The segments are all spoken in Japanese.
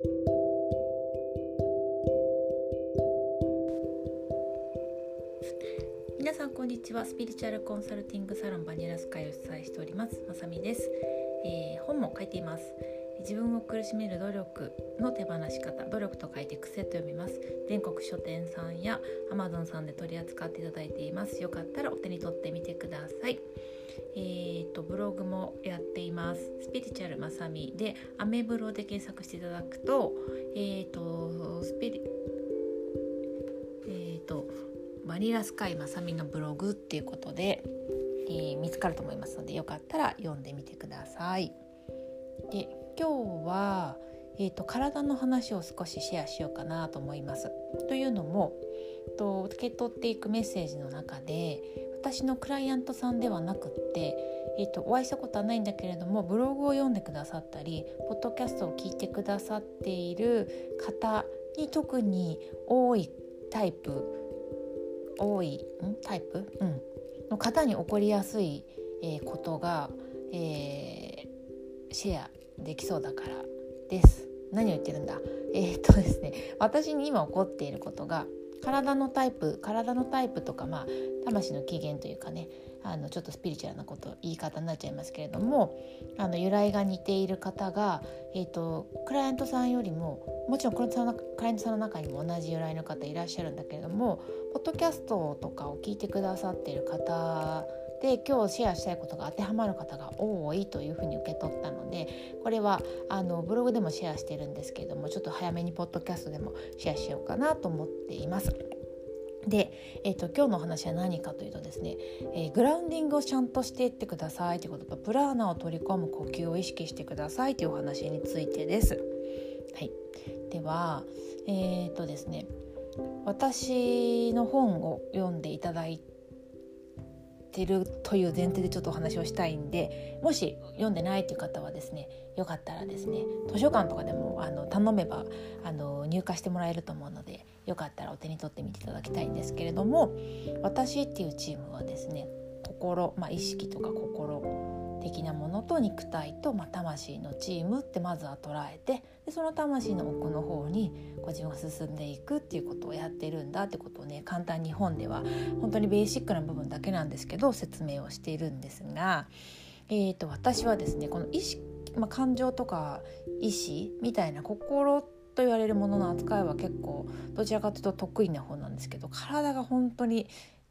皆さんこんにちは。スピリチュアルコンサルティングサロンバニラスカイを主催しております。まさみです、えー、本も書いています。自分を苦しめる努力の手放し方。努力と書いて癖と読みます。全国書店さんや Amazon さんで取り扱っていただいています。よかったらお手に取ってみてください。えーと、ブログもやっていますスピリチュアルまさみでアメブロで検索していただくとえーとスピリえーとバニラスカイまさみのブログっていうことで、えー、見つかると思いますのでよかったら読んでみてください。で今日は、えーと、体の話を少しシェアしようかなと思います。というのもと受け取っていくメッセージの中で私のクライアントさんではなくって、えーと、お会いしたことはないんだけれどもブログを読んでくださったりポッドキャストを聞いてくださっている方に特に多いタイプ多いん？タイプ、うん、の方に起こりやすい、えー、ことが、えー、シェアできそうだからです。何を言ってるんだ？えー、っとですね。私に今起こっていることが体のタイプ体のタイプとかまあ魂の起源というかねあのちょっとスピリチュアルなこと言い方になっちゃいますけれどもあの由来が似ている方が、えーと、クライアントさんよりももちろんクライアントさんの中にも同じ由来の方いらっしゃるんだけれどもポッドキャストとかを聞いてくださっている方で今日シェアしたいことが当てはまる方が多いというふうに受け取ったのでこれはあのブログでもシェアしてるんですけれどもちょっと早めにポッドキャストでもシェアしようかなと思っています。で、えーと、今日のお話は何かというとですね、えー、グラウンディングをちゃんとしていってくださいということとプラーナを取り込む呼吸を意識してくださいというお話についてです。はい、ではえっ、ー、とですね私の本を読んでいただいてるという前提でちょっとお話をしたいんでもし読んでないという方はですねよかったらですね図書館とかでもあの頼めばあの入荷してもらえると思うのでよかったらお手に取ってみていただきたいんですけれども私っていうチームはですね心、まあ、意識とか心的なものと肉体と、まあ、魂のチームってまずは捉えてでその魂の奥の方にこう自分が進んでいくっていうことをやってるんだってことをね簡単に本では本当にベーシックな部分だけなんですけど説明をしているんですが、えーと、私はですねこの意識、まあ、感情とか意志みたいな心と言われるものの扱いは結構どちらかというと得意な方なんですけど体が本当に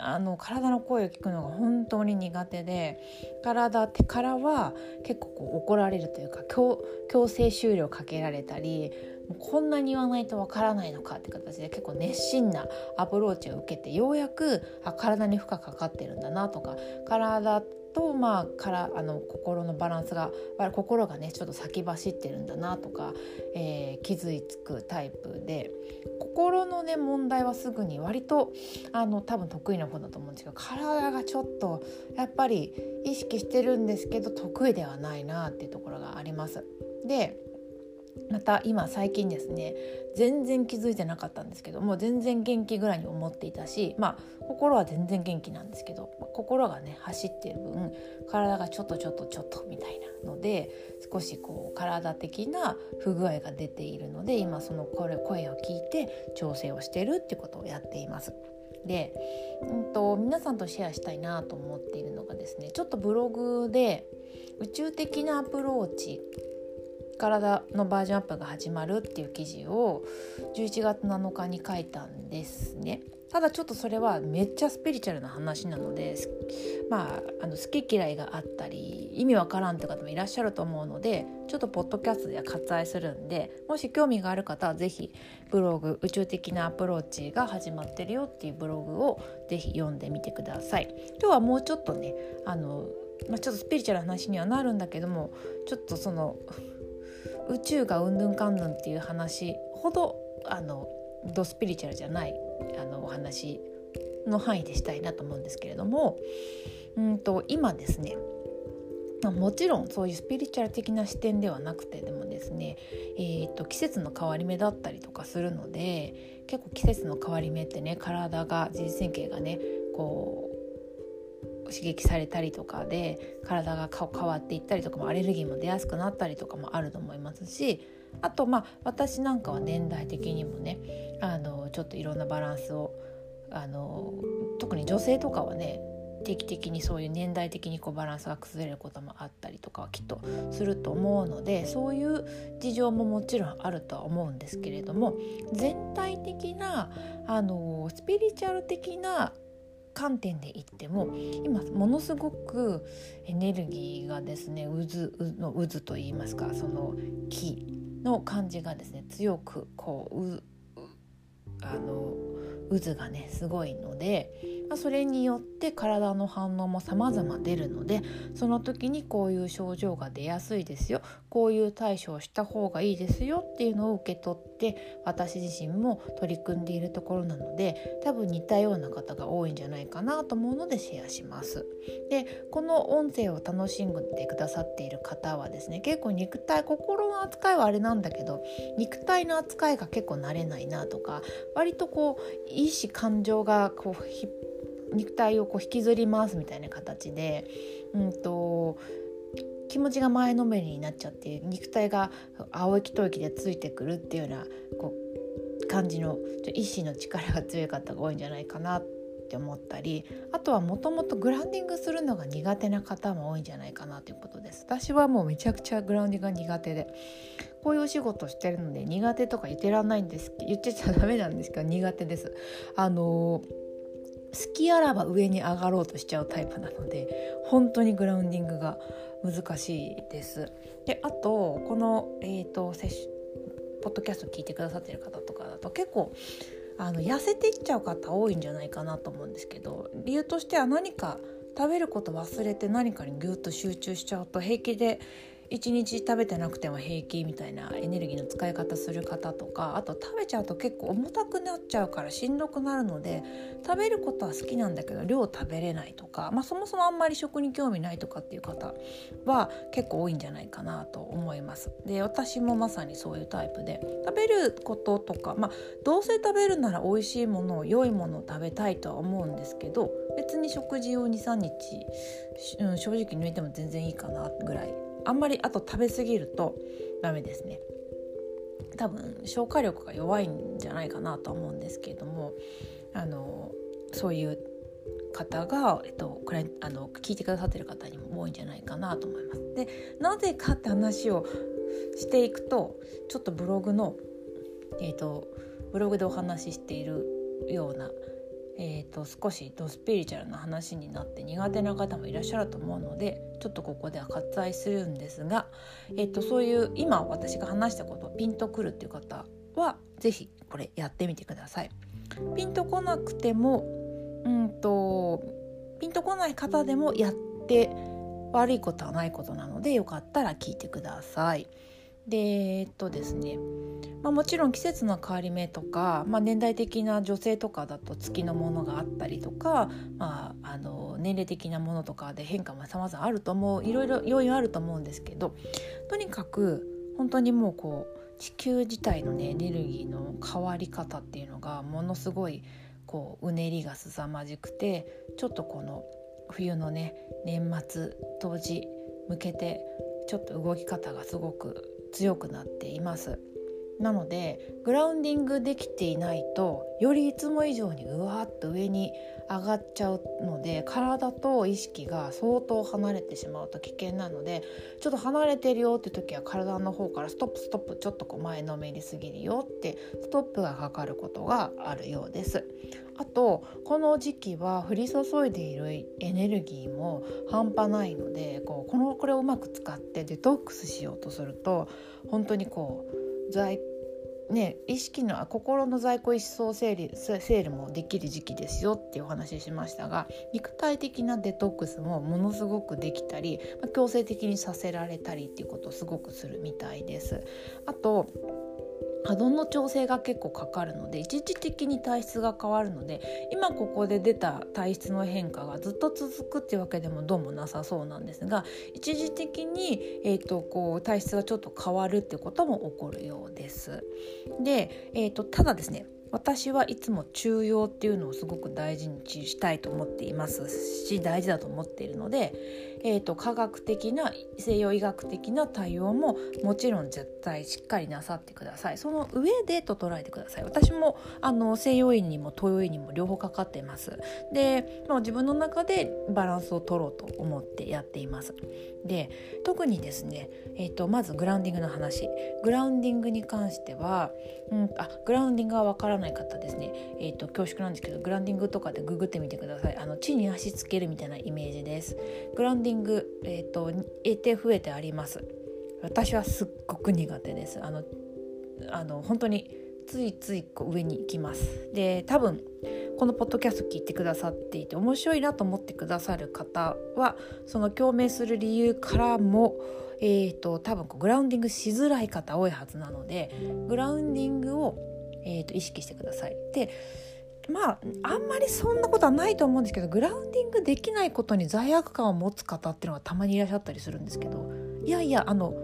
あの体の声を聞くのが本当に苦手で体ってからは結構こう怒られるというか強制終了かけられたりこんなに言わないとわからないのかって形で結構熱心なアプローチを受けてようやくあ体に負荷かかってるんだなとか体と、まあ、からあの心のバランスが心がねちょっと先走ってるんだなとか、えー、気づいつくタイプで心のね問題はすぐに割とあの多分得意な方だと思うんですけど体がちょっとやっぱり意識してるんですけど得意ではないなっていうところがあります。でまた今最近ですね全然気づいてなかったんですけどもう全然元気ぐらいに思っていたしまあ心は全然元気なんですけど、心がね走ってる分体がちょっとちょっとちょっとみたいなので少しこう体的な不具合が出ているので今その声を聞いて調整をしてるってことをやっています。で、うんと、皆さんとシェアしたいなと思っているのがですねちょっとブログで宇宙的なアプローチ体のバージョンアップが始まるっていう記事を11月7日に書いたんですね。ただちょっとそれはめっちゃスピリチュアルな話なのでまああの好き嫌いがあったり意味わからんって方もいらっしゃると思うのでちょっとポッドキャストでは割愛するんでもし興味がある方は是非ブログ宇宙的なアプローチが始まってるよっていうブログを是非読んでみてください。今日はもうちょっとねあの、まあ、ちょっとスピリチュアルな話にはなるんだけどもちょっとその宇宙がうんぬんかんぬんっていう話ほどあのドスピリチュアルじゃないあのお話の範囲でしたいなと思うんですけれどもうんと今ですねもちろんそういうスピリチュアル的な視点ではなくてでもですね、えーと、季節の変わり目だったりとかするので結構季節の変わり目ってね体が自律神経がねこう刺激されたりとかで体が変わっていったりとかもアレルギーも出やすくなったりとかもあると思いますしあとまあ私なんかは年代的にもねあのちょっといろんなバランスをあの特に女性とかはね定期的にそういう年代的にこうバランスが崩れることもあったりとかはきっとすると思うのでそういう事情ももちろんあるとは思うんですけれども全体的なあのスピリチュアル的な観点で言っても今ものすごくエネルギーがですね渦の渦といいますかその木の感じがですね強くこうあの渦がねすごいので、まあ、それによって体の反応も様々出るのでその時にこういう症状が出やすいですよこういう対処をした方がいいですよっていうのを受け取って私自身も取り組んでいるところなので多分似たような方が多いんじゃないかなと思うのでシェアします。でこの音声を楽しんでくださっている方はですね結構肉体心の扱いはあれなんだけど肉体の扱いが結構慣れないなとか割とこう意志感情がこう肉体をこう引きずり回すみたいな形で、うんと、気持ちが前のめりになっちゃって肉体が青い一息でついてくるっていうようなこう感じの意志の力が強い方が多いんじゃないかなって思ったりあとはもともとグラウンディングするのが苦手な方も多いんじゃないかなということです。私はもうめちゃくちゃグラウンディングが苦手でこういうお仕事してるので苦手とか言ってらんないんです言ってちゃダメなんですけど苦手です。あの好きあらば上に上がろうとしちゃうタイプなので本当にグラウンディングが難しいです。であとこの、えーと、とポッドキャスト聞いてくださってる方とかだと結構あの痩せていっちゃう方多いんじゃないかなと思うんですけど理由としては何か食べること忘れて何かにギュッと集中しちゃうと平気で1日食べてなくても平気みたいなエネルギーの使い方する方とかあと食べちゃうと結構重たくなっちゃうからしんどくなるので食べることは好きなんだけど量食べれないとか、まあ、そもそもあんまり食に興味ないとかっていう方は結構多いんじゃないかなと思います。で私もまさにそういうタイプで食べることとか、まあ、どうせ食べるなら美味しいものを良いものを食べたいとは思うんですけど別に食事を23日、うん、正直抜いても全然いいかなぐらいあんまりあと食べ過ぎるとダメですね多分消化力が弱いんじゃないかなと思うんですけれどもあのそういう方が、えっと、これあの聞いてくださってる方にも多いんじゃないかなと思います。でなぜかって話をしていくとちょっとブログの、えっと、ブログでお話ししているようなえーと、少しドスピリチュアルな話になって苦手な方もいらっしゃると思うのでちょっとここでは割愛するんですが、えーと、そういう今私が話したことピンとくるっていう方は是非これやってみてください。ピンとこなくてもうんとピンとこない方でもやって悪いことはないことなのでよかったら聞いてください。でえっとですね。まあ、もちろん季節の変わり目とか、まあ、年代的な女性とかだと月のものがあったりとか、まあ、あの年齢的なものとかで変化も様々あると思ういろいろ要因あると思うんですけどとにかく本当にもうこう地球自体のねエネルギーの変わり方っていうのがものすごいこううねりが凄まじくてちょっとこの冬のね年末冬至向けてちょっと動き方がすごく強くなっています。なのでグラウンディングできていないとよりいつも以上にうわっと上に上がっちゃうので体と意識が相当離れてしまうと危険なのでちょっと離れてるよって時は体の方からストップストップちょっとこう前のめりすぎるよってストップがかかることがあるようです。あとこの時期は降り注いでいるエネルギーも半端ないのでこうこのこれをうまく使ってデトックスしようとすると本当にこう在ね、意識の心の在庫一掃整理整理もできる時期ですよっていうお話ししましたが肉体的なデトックスもものすごくできたり、強制的にさせられたりっていうことをすごくするみたいです。あと波動の調整が結構かかるので一時的に体質が変わるので今ここで出た体質の変化がずっと続くっていうわけでもどうもなさそうなんですが一時的に、えーと、こう体質がちょっと変わるってことも起こるようです。で、えーと、ただですね私はいつも中庸っていうのをすごく大事にしたいと思っていますし大事だと思っているので、えーと、科学的な西洋医学的な対応ももちろん絶対しっかりなさってください。その上でと捉えてください。私もあの西洋医にも東洋医にも両方かかってます。で、まあ、自分の中でバランスを取ろうと思ってやっています。で特にですね、えーと、まずグラウンディングの話。グラウンディングに関しては、うん、あグラウンディングがわからない方ですね、えーと、恐縮なんですけどグラウンディングとかでググってみてください。あの地に足つけるみたいなイメージです。グラウンディング、えーと、得て増えてあります。私はすっごく苦手です。あのあの本当についついこう上に行きます。で多分このポッドキャスト聞いてくださっていて面白いなと思ってくださる方はその共鳴する理由からもえーと、多分グラウンディングしづらい方多いはずなのでグラウンディングを、えーと、意識してください。でまああんまりそんなことはないと思うんですけどグラウンディングできないことに罪悪感を持つ方っていうのがたまにいらっしゃったりするんですけどいやいやあの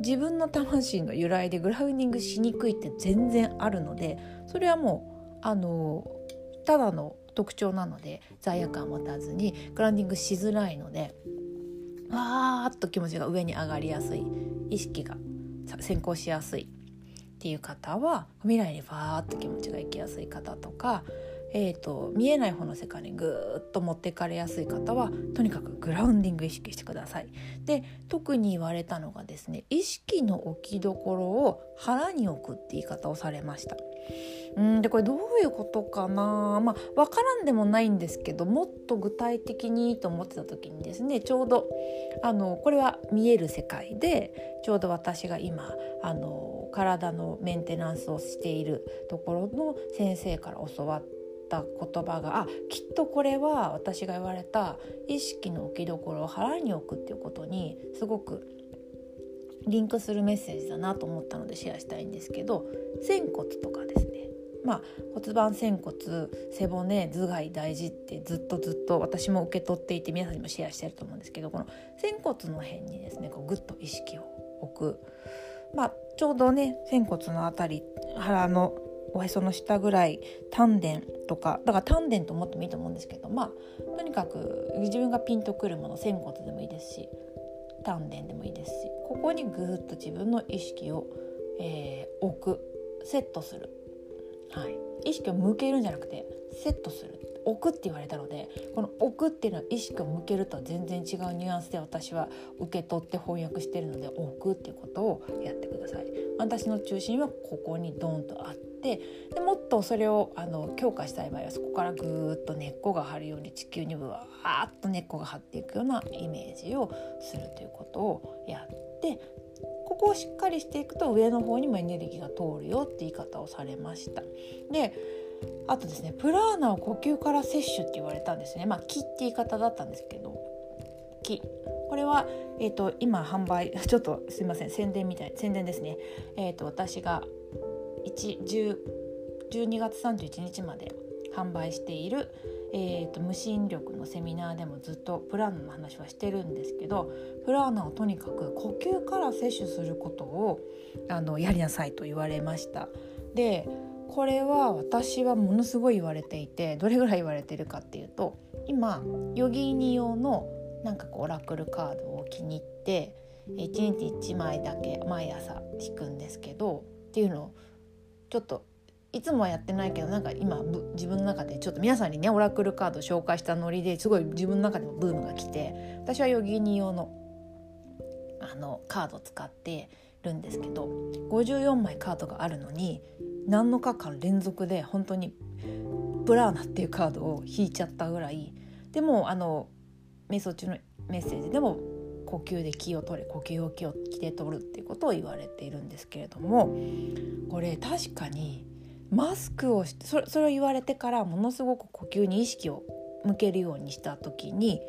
自分の魂の由来でグラウンディングしにくいって全然あるのでそれはもうあのただの特徴なので罪悪感を持たずにグラウンディングしづらいのでわーっと気持ちが上に上がりやすい意識が先行しやすい。っていう方は未来にファーっと気持ちが行きやすい方とか、えーと、見えない方の世界にぐーっと持ってかれやすい方はとにかくグラウンディング意識してください。で特に言われたのがですね意識の置きどころを腹に置くって言い方をされました。うんでこれどういうことかな？まあ分からんでもないんですけどもっと具体的にと思ってた時にですねちょうどあのこれは見える世界でちょうど私が今あの体のメンテナンスをしているところの先生から教わった言葉があきっとこれは私が言われた意識の置きどころを腹に置くっていうことにすごくリンクするメッセージだなと思ったのでシェアしたいんですけど仙骨とかですね。まあ、骨盤仙骨背骨頭蓋大事ってずっとずっと私も受け取っていて皆さんにもシェアしてると思うんですけどこの仙骨の辺にですねこうグッと意識を置く、まあ、ちょうどね仙骨の辺り腹のおへその下ぐらい丹田とかだから丹田と思ってもいいと思うんですけどまあとにかく自分がピンとくるもの仙骨でもいいですし丹田でもいいですしここにぐーっと自分の意識を、えー、置くセットする。はい、意識を向けるんじゃなくてセットする。置くって言われたのでこの置くっていうのは意識を向けると全然違うニュアンスで私は受け取って翻訳してるので置くっていうことをやってください。私の中心はここにドンとあってでもっとそれをあの強化したい場合はそこからぐーっと根っこが張るように地球にぶわーっと根っこが張っていくようなイメージをするということをやってここをしっかりしていくと上の方にもエネルギーが通るよって言い方をされました。であとですねプラーナを呼吸から摂取って言われたんですね。まあ気って言い方だったんですけど。気。これは、えーと、今販売 ちょっとすいません宣伝みたい宣伝ですね、えーと、私が1 12月31日まで販売しているえーと、無心力のセミナーでもずっとプラーナの話はしてるんですけどプラーナをとにかく呼吸から摂取することをあのやりなさいと言われました。でこれは私はものすごい言われていてどれぐらい言われてるかっていうと今ヨギーニ用のなんかこうオラクルカードを気に入って1日1枚だけ毎朝引くんですけどっていうのをちょっといつもはやってないけどなんか今自分の中でちょっと皆さんにねオラクルカード紹介したノリですごい自分の中でもブームが来て私はヨギーニ用のあのカード使ってるんですけど54枚カードがあるのに何のか間連続で本当にブラーナっていうカードを引いちゃったぐらいでもあの瞑想中のメッセージでも呼吸で気を取れ呼吸を気を気で取るっていうことを言われているんですけれどもこれ確かにマスクをしてそそれを言われてからものすごく呼吸に意識を向けるようにした時に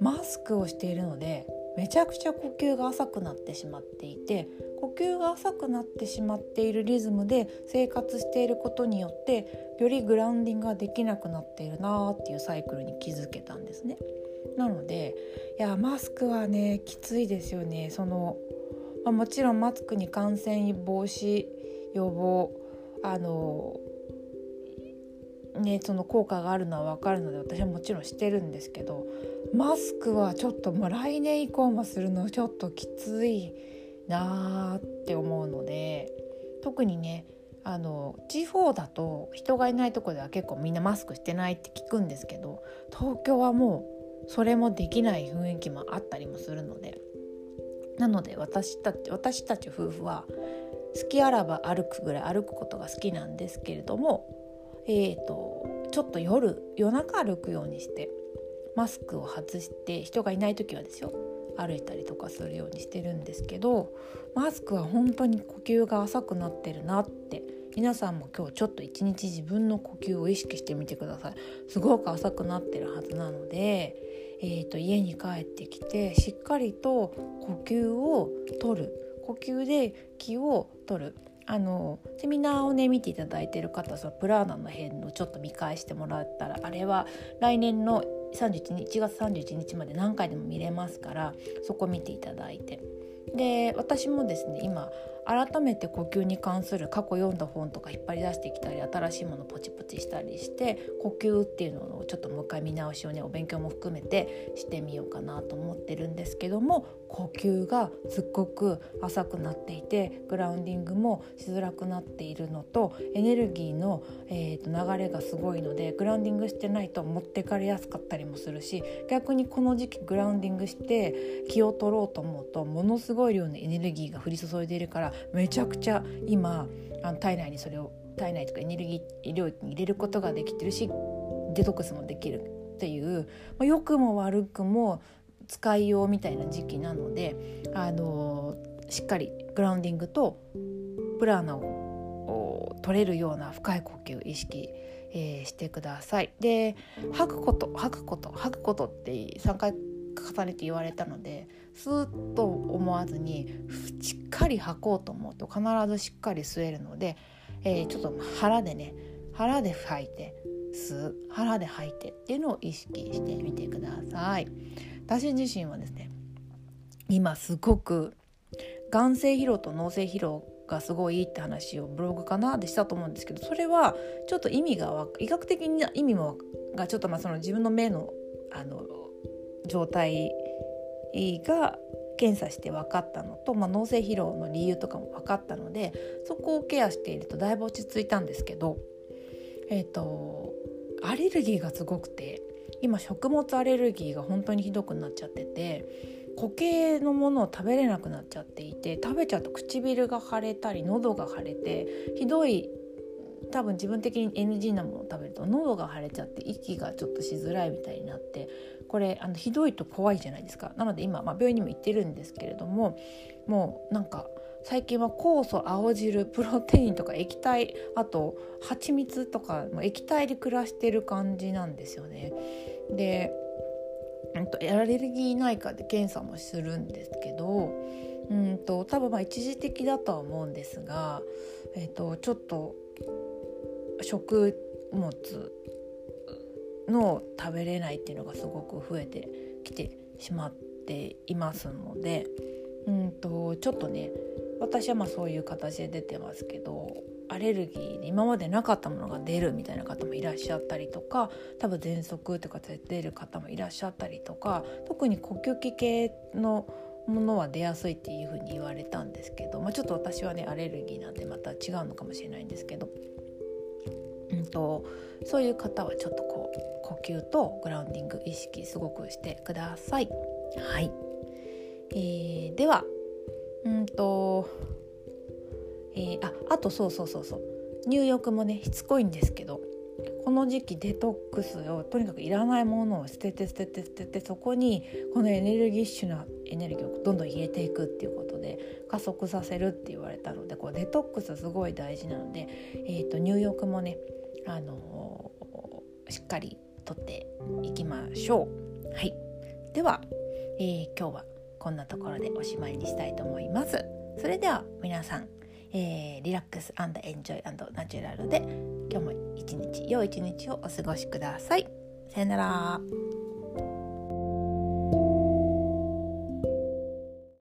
マスクをしているのでめちゃくちゃ呼吸が浅くなってしまっていて呼吸が浅くなってしまっているリズムで生活していることによってよりグラウンディングができなくなっているなっていうサイクルに気づけたんですね。なのでいやマスクはねきついですよねその、まあ、もちろんマスクに感染防止予防あのねその効果があるのは分かるので私はもちろんしてるんですけどマスクはちょっともう来年以降もするのちょっときついなーって思うので特にねあの地方だと人がいないとこでは結構みんなマスクしてないって聞くんですけど東京はもうそれもできない雰囲気もあったりもするのでなので私たち私たち夫婦は好きあらば歩くぐらい歩くことが好きなんですけれどもえーと、ちょっと夜夜中歩くようにしてマスクを外して人がいない時はですよ歩いたりとかするようにしてるんですけどマスクは本当に呼吸が浅くなってるなって皆さんも今日ちょっと一日自分の呼吸を意識してみてください。すごく浅くなってるはずなので、えーと、家に帰ってきてしっかりと呼吸を取る。呼吸で気を取る。あのセミナーをね見ていただいてる方そのプラーナの辺のちょっと見返してもらったらあれは来年の31日1月31日まで何回でも見れますからそこ見ていただいて。で私もですね今改めて呼吸に関する過去読んだ本とか引っ張り出してきたり新しいものポチポチしたりして呼吸っていうのをちょっともう一回見直しをねお勉強も含めてしてみようかなと思ってるんですけども呼吸がすっごく浅くなっていてグラウンディングもしづらくなっているのとエネルギーの、えー、と流れがすごいのでグラウンディングしてないと持ってかれやすかったりもするし逆にこの時期グラウンディングして気を取ろうと思うとものすごい量のエネルギーが降り注いでいるからめちゃくちゃ今あの体内にそれを体内とかエネルギー領域に入れることができてるしデトックスもできるっていう、まあ、良くも悪くも使いようみたいな時期なので、あの、しっかりグラウンディングとプラーナを取れるような深い呼吸意識、えー、してください。で吐くこと吐くこと吐くことって3回重ねて言われたのでスーッと思わずにしっかり吐こうと思うと必ずしっかり吸えるので、えー、ちょっと腹でね腹で吐いて吸う腹で吐いてっていうのを意識してみてください。私自身はですね今すごく眼性疲労と脳性疲労がすごいいいって話をブログかなでしたと思うんですけどそれはちょっと意味が医学的な意味もがちょっとまあその自分の目のあの状態が検査して分かったのと、まあ、脳性疲労の理由とかも分かったのでそこをケアしているとだいぶ落ち着いたんですけど、えーと、アレルギーがすごくて今食物アレルギーが本当にひどくなっちゃってて固形のものを食べれなくなっちゃっていて食べちゃうと唇が腫れたり喉が腫れてひどい多分自分的に NG なものを食べると喉が腫れちゃって息がちょっとしづらいみたいになってこれあのひどいと怖いじゃないですかなので今、まあ、病院にも行ってるんですけれどももうなんか最近は酵素青汁プロテインとか液体あと蜂蜜とかも液体で暮らしてる感じなんですよね。でアレルギー内科で検査もするんですけどうんと多分まあ一時的だとは思うんですが、えー、とちょっと食物の食べれないっていうのがすごく増えてきてしまっていますのでうんとちょっとね私はまあそういう形で出てますけどアレルギーで今までなかったものが出るみたいな方もいらっしゃったりとか多分喘息とかで出る方もいらっしゃったりとか特に呼吸器系のものは出やすいっていうふうに言われたんですけど、まあ、ちょっと私はねアレルギーなんでまた違うのかもしれないんですけどうんと、そういう方はちょっとこう呼吸とグラウンディング意識すごくしてください。はい、えー、ではうんと、えー、ああとそうそうそうそう入浴もねしつこいんですけどこの時期デトックスをとにかくいらないものを捨てて捨てて捨ててそこにこのエネルギッシュなエネルギーをどんどん入れていくっていうことで加速させるって言われたのでこうデトックスすごい大事なので、えーと入浴もねあの、しっかりとっていきましょう。はい、では、えー、今日はこんなところでおしまいにしたいと思います。それでは皆さん、えー、リラックスエンジョイナチュラルで今日も一日良い一日をお過ごしください。さよなら。